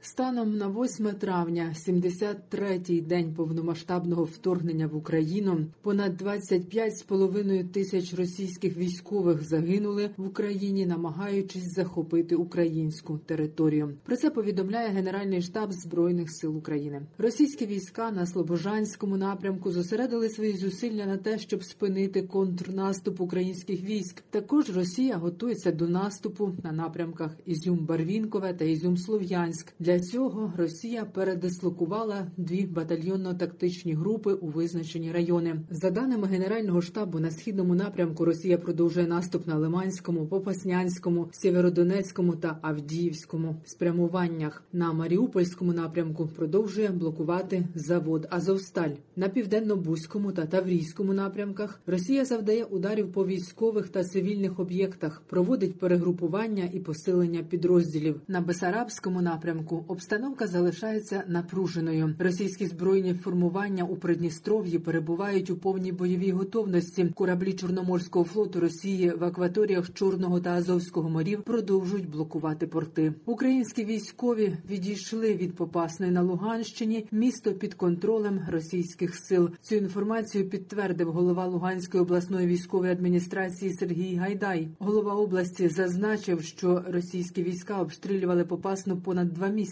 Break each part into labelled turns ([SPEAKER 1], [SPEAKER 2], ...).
[SPEAKER 1] Станом на 8 травня, 73-й день повномасштабного вторгнення в Україну, понад 25,5 тисяч російських військових загинули в Україні, намагаючись захопити українську територію. Про це повідомляє Генеральний штаб збройних сил України. Російські війська на Слобожанському напрямку зосередили свої зусилля на те, щоб спинити контрнаступ українських військ. Також Росія готується до наступу на напрямках Ізюм-Барвінкове та Ізюм-Слов'янськ. Для цього Росія передислокувала дві батальйонно-тактичні групи у визначені райони. За даними Генерального штабу, на східному напрямку Росія продовжує наступ на Лиманському, Попаснянському, Сєвєродонецькому та Авдіївському спрямуваннях. На Маріупольському напрямку продовжує блокувати завод Азовсталь. На південно-бузькому та Таврійському напрямках Росія завдає ударів по військових та цивільних об'єктах, проводить перегрупування і посилення підрозділів. На Бесарабському напрямку обстановка залишається напруженою. Російські збройні формування у Придністров'ї перебувають у повній бойовій готовності. Кораблі Чорноморського флоту Росії в акваторіях Чорного та Азовського морів продовжують блокувати порти. Українські військові відійшли від Попасної на Луганщині. Місто під контролем російських сил. Цю інформацію підтвердив голова Луганської обласної військової адміністрації Сергій Гайдай. Голова області зазначив, що російські війська обстрілювали Попасну понад два місяці.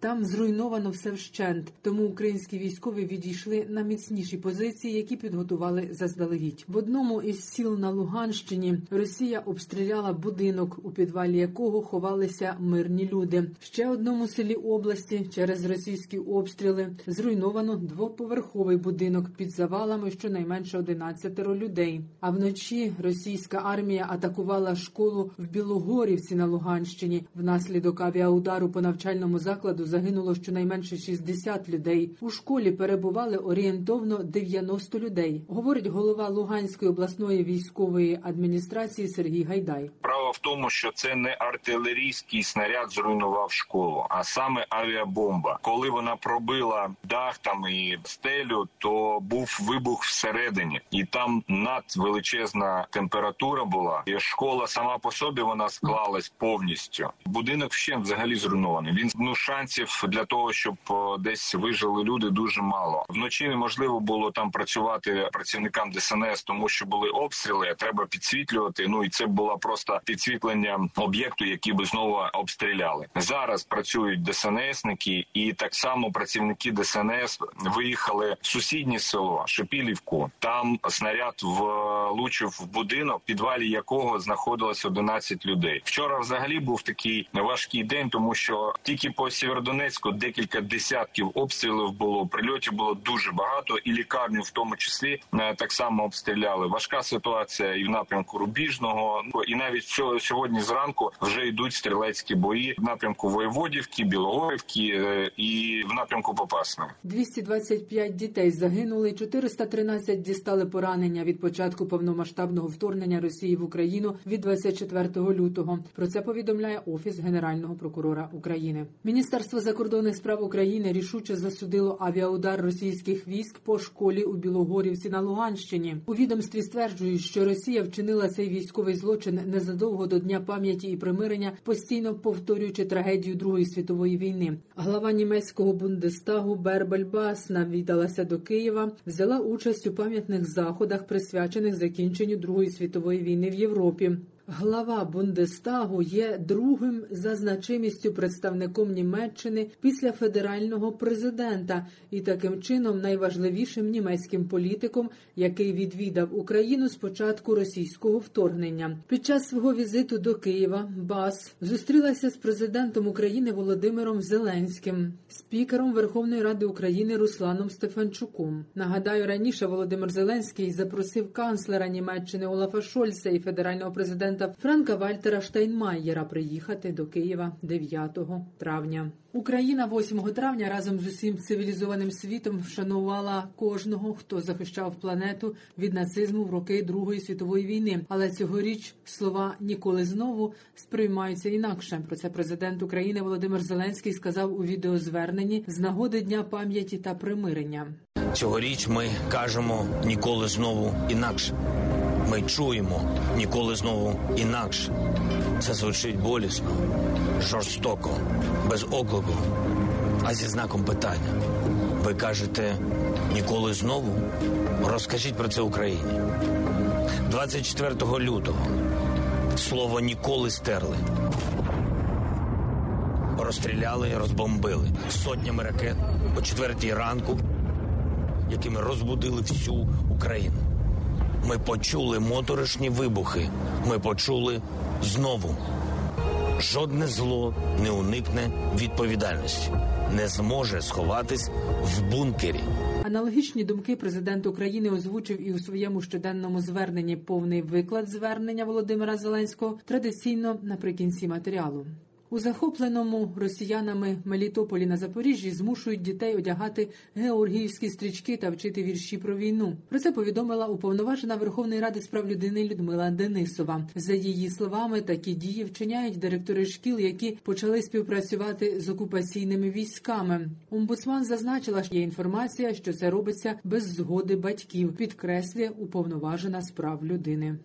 [SPEAKER 1] Там зруйновано все вщент. Тому українські військові відійшли на міцніші позиції, які підготували заздалегідь. В одному із сіл на Луганщині Росія обстріляла будинок, у підвалі якого ховалися мирні люди. Ще одному селі області через російські обстріли зруйновано двоповерховий будинок під завалами щонайменше 11 людей. А вночі російська армія атакувала школу в Білогорівці на Луганщині. Внаслідок авіаудару по навчальному закладу загинуло щонайменше 60 людей. У школі перебували орієнтовно 90 людей. Говорить голова Луганської обласної військової адміністрації Сергій Гайдай.
[SPEAKER 2] В тому, що це не артилерійський снаряд зруйнував школу, а саме авіабомба. Коли вона пробила дах там і стелю, то був вибух всередині, і там надвеличезна температура була. І школа сама по собі вона склалась повністю. Будинок ще взагалі зруйнований. Він ну шансів для того, щоб десь вижили люди, дуже мало. Вночі неможливо було там працювати працівникам ДСНС, тому що були обстріли. Треба підсвітлювати. Ну і це було просто підсвітлення об'єкту, який би знову обстріляли. Зараз працюють ДСНСники, і так само працівники ДСНС виїхали в сусіднє село Шепілівку. Там снаряд влучив в будинок, в підвалі якого знаходилось 11 людей. Вчора взагалі був такий важкий день, тому що тільки по Сєвєродонецьку декілька десятків обстрілів було. Прильотів було дуже багато, і лікарню в тому числі так само обстріляли. Важка ситуація і в напрямку Рубіжного. І навіть сьогодні зранку вже йдуть стрілецькі бої в напрямку Воєводівки, Білогорівки і в напрямку Попасної.
[SPEAKER 1] 225 дітей загинули, 413 дістали поранення від початку повномасштабного вторгнення Росії в Україну від 24 лютого. Про це повідомляє офіс генерального прокурора України. Міністерство закордонних справ України рішуче засудило авіаудар російських військ по школі у Білогорівці на Луганщині. У відомстві стверджують, що Росія вчинила цей військовий злочин незадовго до дня пам'яті і примирення, постійно повторюючи трагедію Другої світової війни. Глава німецького бундестагу Бербель Бас навідалася до Києва, взяла участь у пам'ятних заходах, присвячених закінченню Другої світової війни в Європі. Глава Бундестагу є другим за значимістю представником Німеччини після федерального президента і таким чином найважливішим німецьким політиком, який відвідав Україну з початку російського вторгнення. Під час свого візиту до Києва Бас зустрілася з президентом України Володимиром Зеленським, спікером Верховної Ради України Русланом Стефанчуком. Нагадаю, раніше Володимир Зеленський запросив канцлера Німеччини Олафа Шольца і федерального президента. Президента Франка Вальтера Штайнмаєра приїхати до Києва 9 травня. Україна 8 травня разом з усім цивілізованим світом вшанувала кожного, хто захищав планету від нацизму в роки Другої світової війни. Але цьогоріч слова ніколи знову сприймаються інакше. Про це президент України Володимир Зеленський сказав у відеозверненні з нагоди дня пам'яті та примирення.
[SPEAKER 3] Цьогоріч ми кажемо ніколи знову інакше. Ми чуємо ніколи знову інакше. Це звучить болісно, жорстоко, без оклику, а зі знаком питання. Ви кажете ніколи знову? Розкажіть про це Україні. 24 лютого слово ніколи стерли. Розстріляли, розбомбили сотнями ракет о четвертій ранку, якими розбудили всю Україну. Ми почули моторошні вибухи. Ми почули знову. Жодне зло не уникне відповідальності, не зможе сховатись в бункері.
[SPEAKER 1] Аналогічні думки президент України озвучив і у своєму щоденному зверненні повний виклад звернення Володимира Зеленського традиційно наприкінці матеріалу. У захопленому росіянами Мелітополі на Запоріжжі змушують дітей одягати георгіївські стрічки та вчити вірші про війну. Про це повідомила уповноважена Верховної Ради з прав людини Людмила Денисова. За її словами, такі дії вчиняють директори шкіл, які почали співпрацювати з окупаційними військами. Омбудсман зазначила, що є інформація, що це робиться без згоди батьків. Підкреслює уповноважена з прав людини.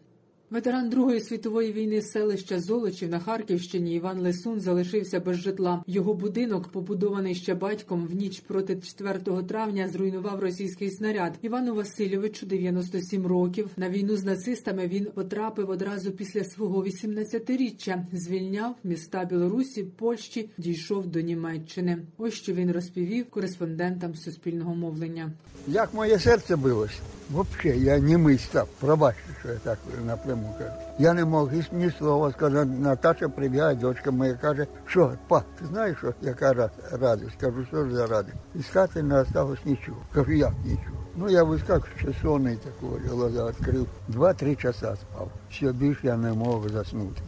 [SPEAKER 1] Ветеран Другої світової війни селища Золочів на Харківщині Іван Лесун залишився без житла. Його будинок, побудований ще батьком, в ніч проти 4 травня зруйнував російський снаряд. Івану Васильовичу 97 років. На війну з нацистами він потрапив одразу після свого 18-річчя. Звільняв міста Білорусі, Польщі, дійшов до Німеччини. Ось що він розповів кореспондентам суспільного мовлення.
[SPEAKER 4] Як моє серце билось, взагалі я німий став. Пробачте, що я так напряму кажу. Я не мог ні слова сказати. Наташа прибігає, дочка моя каже, що, па, ти знаєш, що яка радість? Кажу, що ж за радість? Із хати не осталось нічого. Кажу, як нічого? Ну, я вискакую, сонний такий, глаза відкрив. Два-три часа спав. Все більше я не мог заснути.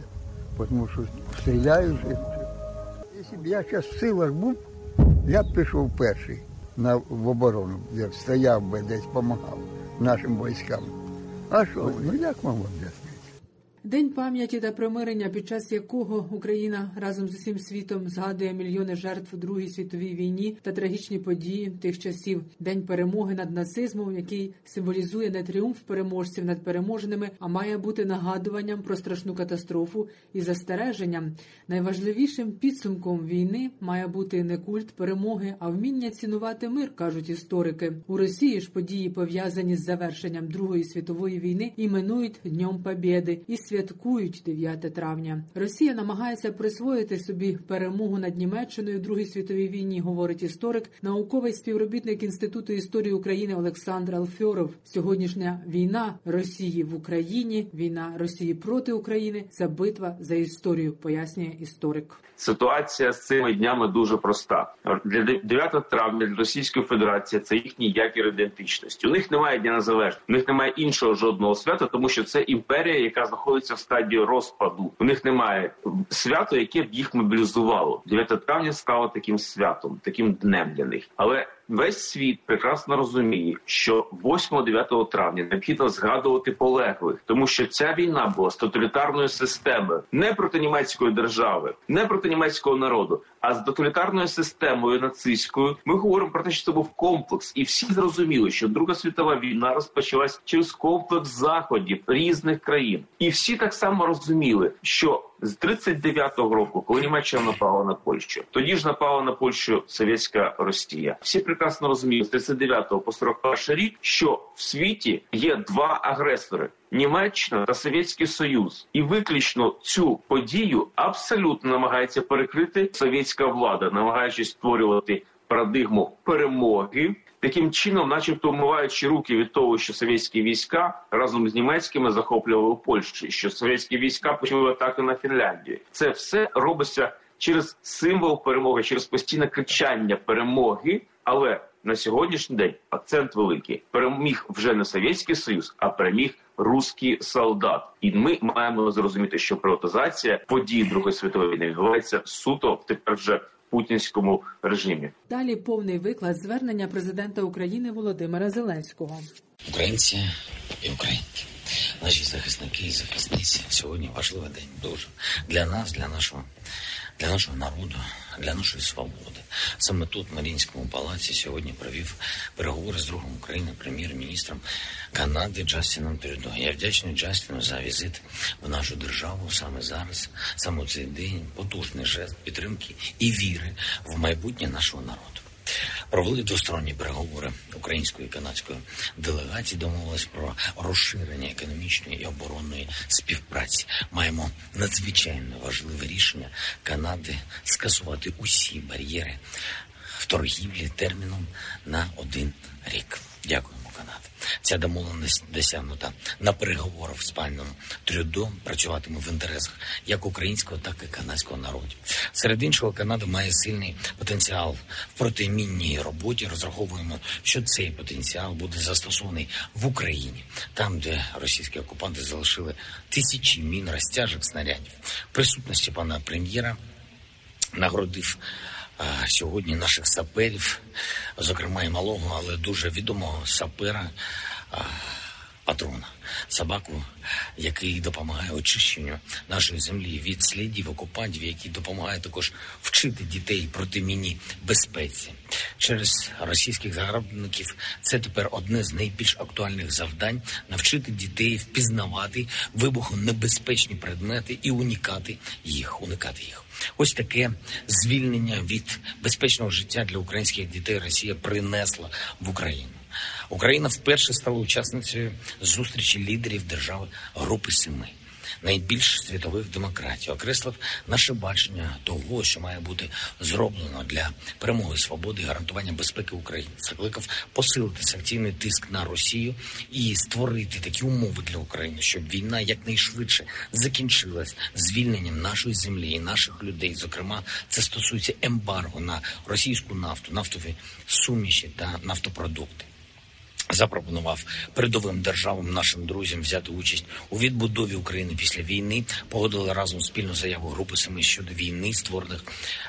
[SPEAKER 4] Тому що стріляють. Якщо б я зараз в силах був, я б пішов перший на, в оборону, де стояв би десь допомагав нашим військам. А що? Ну як вам об'яснити?
[SPEAKER 1] День пам'яті та примирення, під час якого Україна разом з усім світом згадує мільйони жертв у Другій світовій війні та трагічні події тих часів. День перемоги над нацизмом, який символізує не тріумф переможців над переможеними, а має бути нагадуванням про страшну катастрофу і застереженням. Найважливішим підсумком війни має бути не культ перемоги, а вміння цінувати мир, кажуть історики. У Росії ж події пов'язані з завершенням Другої світової війни іменують Днем Побєди і святкують 9 травня. Росія намагається присвоїти собі перемогу над Німеччиною в Другій світовій війні, говорить історик, науковий співробітник інституту історії України Олександр Алфьоров. Сьогоднішня війна Росії в Україні, війна Росії проти України це битва за історію, пояснює історик.
[SPEAKER 5] Ситуація з цими днями дуже проста. Для 9 травня для Російської Федерації це їхній якір ідентичності. У них немає дня незалежності, у них немає іншого жодного свята, тому що це імперія, яка знаходиться в стадії розпаду. У них немає свято, яке б їх мобілізувало. 9 травня стало таким святом, таким днем для них. Але Весь світ прекрасно розуміє, що 8-9 травня необхідно згадувати полеглих, тому що ця війна була з тоталітарною системою не проти німецької держави, не проти німецького народу, а з тоталітарною системою нацистською. Ми говоримо про те, що це був комплекс, і всі зрозуміли, що Друга світова війна розпочалась через комплекс заходів різних країн, і всі так само розуміли, що з 39-го року, коли Німеччина напала на Польщу, тоді ж напала на Польщу совєтська Росія. Всі прекрасно розуміють з 39 по 41 рік, що в світі є два агресори. Німеччина та Совєтський Союз, і виключно цю подію абсолютно намагається перекрити совєтська влада, намагаючись створювати парадигму перемоги. Таким чином, начебто, вмиваючи руки від того, що совєтські війська разом з німецькими захоплювали Польщу, що совєтські війська почали атаки на Фінляндію. Це все робиться через символ перемоги, через постійне кричання перемоги. Але на сьогоднішній день акцент великий переміг вже не совєтський союз, а переміг русський солдат. І ми маємо зрозуміти, що приватизація подій Другої світової війни відбувається суто тепер вже путінському режимі.
[SPEAKER 1] Далі повний виклад звернення президента України Володимира Зеленського.
[SPEAKER 3] Українці і українки, наші захисники і захисниці. Сьогодні важливий день дуже для нас, для нашого для нашого народу, для нашої свободи. Саме тут, в Марінському палаці, сьогодні провів переговори з другом України, прем'єр-міністром Канади Джастіном Трюдо. Я вдячний Джастіну за візит в нашу державу саме зараз, саме у цей день, потужний жест підтримки і віри в майбутнє нашого народу. Провели двосторонні переговори української і канадської делегації. Домовились про розширення економічної і оборонної співпраці. Маємо надзвичайно важливе рішення Канади скасувати усі бар'єри в торгівлі терміном на один рік. Дякуємо, Канада. Ця домовленість досягнута на переговорах в спальному трюдо працюватиме в інтересах як українського, так і канадського народів. Серед іншого, Канада має сильний потенціал в протимінній роботі. Розраховуємо, що цей потенціал буде застосований в Україні, там, де російські окупанти залишили тисячі мін розтяжок снарядів. Присутності пана прем'єра нагородив сьогодні наших саперів, зокрема і малого, але дуже відомого сапера патрона, собаку, який допомагає очищенню нашої землі від слідів окупантів, який допомагає також вчити дітей проти міні безпеці через російських загарбників. Це тепер одне з найбільш актуальних завдань навчити дітей впізнавати вибухонебезпечні предмети і уникати їх, уникати їх. Ось таке звільнення від безпечного життя для українських дітей Росія принесла в Україну. Україна вперше стала учасницею зустрічі лідерів держави Групи Семи. Найбільш світових демократій окреслив наше бачення того, що має бути зроблено для перемоги свободи і гарантування безпеки України. Закликав посилити санкційний тиск на Росію і створити такі умови для України, щоб війна якнайшвидше закінчилась звільненням нашої землі і наших людей. Зокрема, це стосується ембарго на російську нафту, нафтові суміші та нафтопродукти запропонував передовим державам нашим друзям взяти участь у відбудові України після війни. Погодили разом спільну заяву групи семи щодо війни, створених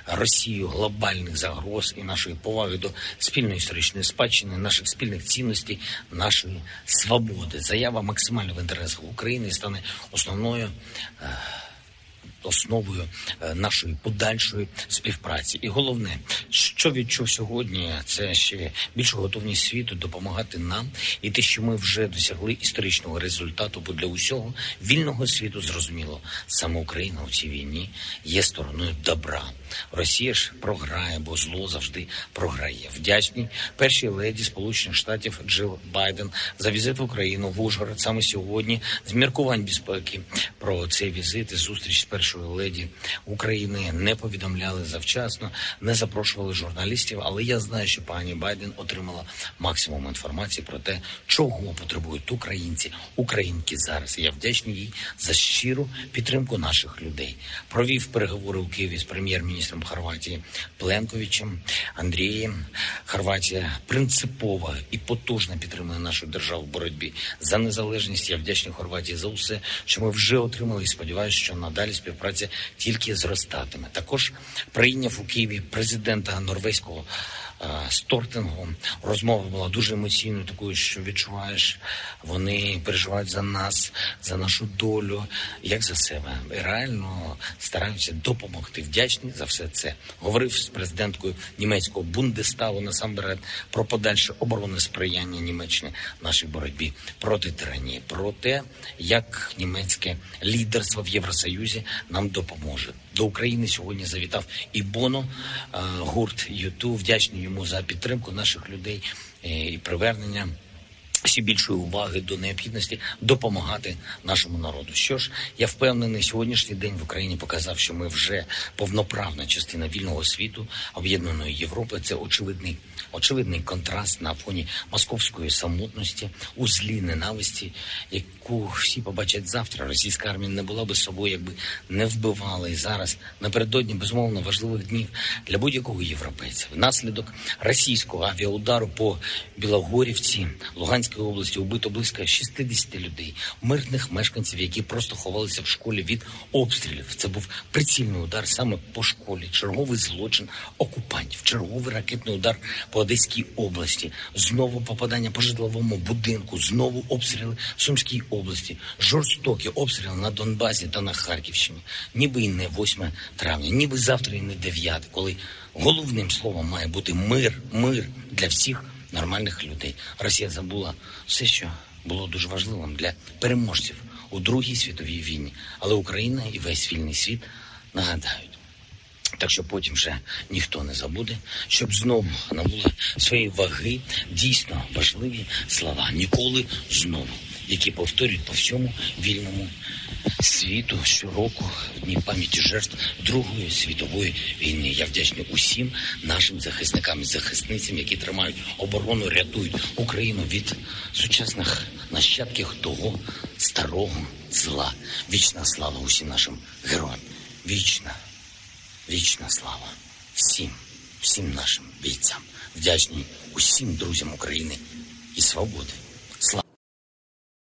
[SPEAKER 3] Росією глобальних загроз і нашої поваги до спільної історичної спадщини, наших спільних цінностей, нашої свободи. Заява максимально в інтересах України стане основною. Основою е, нашої подальшої співпраці. І головне, що відчув сьогодні, це ще більшу готовність світу допомагати нам, і те, що ми вже досягли історичного результату, бо для усього вільного світу зрозуміло, саме Україна у цій війні є стороною добра. Росія ж програє, бо зло завжди програє. Вдячні першій леді Сполучених Штатів Джил Байден за візит в Україну в Ужгород саме сьогодні. З міркувань безпеки про цей візит і зустріч з першою леді України не повідомляли завчасно, не запрошували журналістів. Але я знаю, що пані Байден отримала максимум інформації про те, чого потребують українці, українки зараз. Я вдячний їй за щиру підтримку наших людей. Провів переговори у Києві з прем'єр-міністром Хорватії Пленковичем Андрієм. Хорватія принципово і потужно підтримує нашу державу в боротьбі за незалежність. Я вдячний Хорватії за усе, що ми вже отримали, і сподіваюся, що надалі співпраця тільки зростатиме. Також прийняв у Києві президента норвезького. Стортингу розмова була дуже емоційною, такою, що відчуваєш, вони переживають за нас, за нашу долю, як за себе. І реально стараються допомогти. Вдячні за все це. Говорив з президенткою німецького Бундестагу насамперед про подальше оборонне сприяння Німеччини нашій боротьбі проти тиранії, про те, як німецьке лідерство в Євросоюзі нам допоможе. До України сьогодні завітав і Боно гурт Юту. Вдячний йому за підтримку наших людей і привернення ще більшої уваги до необхідності допомагати нашому народу. Що ж, я впевнений, сьогоднішній день в Україні показав, що ми вже повноправна частина вільного світу, об'єднаної Європи. Це очевидний, очевидний контраст на фоні московської самотності, у злі ненависті, яку всі побачать завтра. Російська армія не була би собою, якби не вбивала і зараз напередодні безумовно важливих днів для будь-якого європейця. Внаслідок російського авіаудару по Білогорівці Луганської області убито близько 60 людей, мирних мешканців, які просто ховалися в школі від обстрілів. Це був прицільний удар саме по школі, черговий злочин окупантів, черговий ракетний удар по Одеській області, знову попадання по житловому будинку, знову обстріли в Сумській області, жорстокі обстріли на Донбасі та на Харківщині. Ніби і не 8 травня, ніби завтра і не 9, коли головним словом має бути мир, мир для всіх нормальних людей. Росія забула все, що було дуже важливим для переможців у Другій світовій війні, але Україна і весь вільний світ нагадають. Так що потім вже ніхто не забуде, щоб знову набули свої ваги дійсно важливі слова. Ніколи знову, які повторюють по всьому вільному світу щороку в дні пам'яті жертв Другої світової війни. Я вдячний усім нашим захисникам і захисницям, які тримають оборону, рятують Україну від сучасних нащадків того старого зла. Вічна слава усім нашим героям. Вічна, вічна слава всім, всім нашим бійцям. Вдячний усім друзям України і свободи.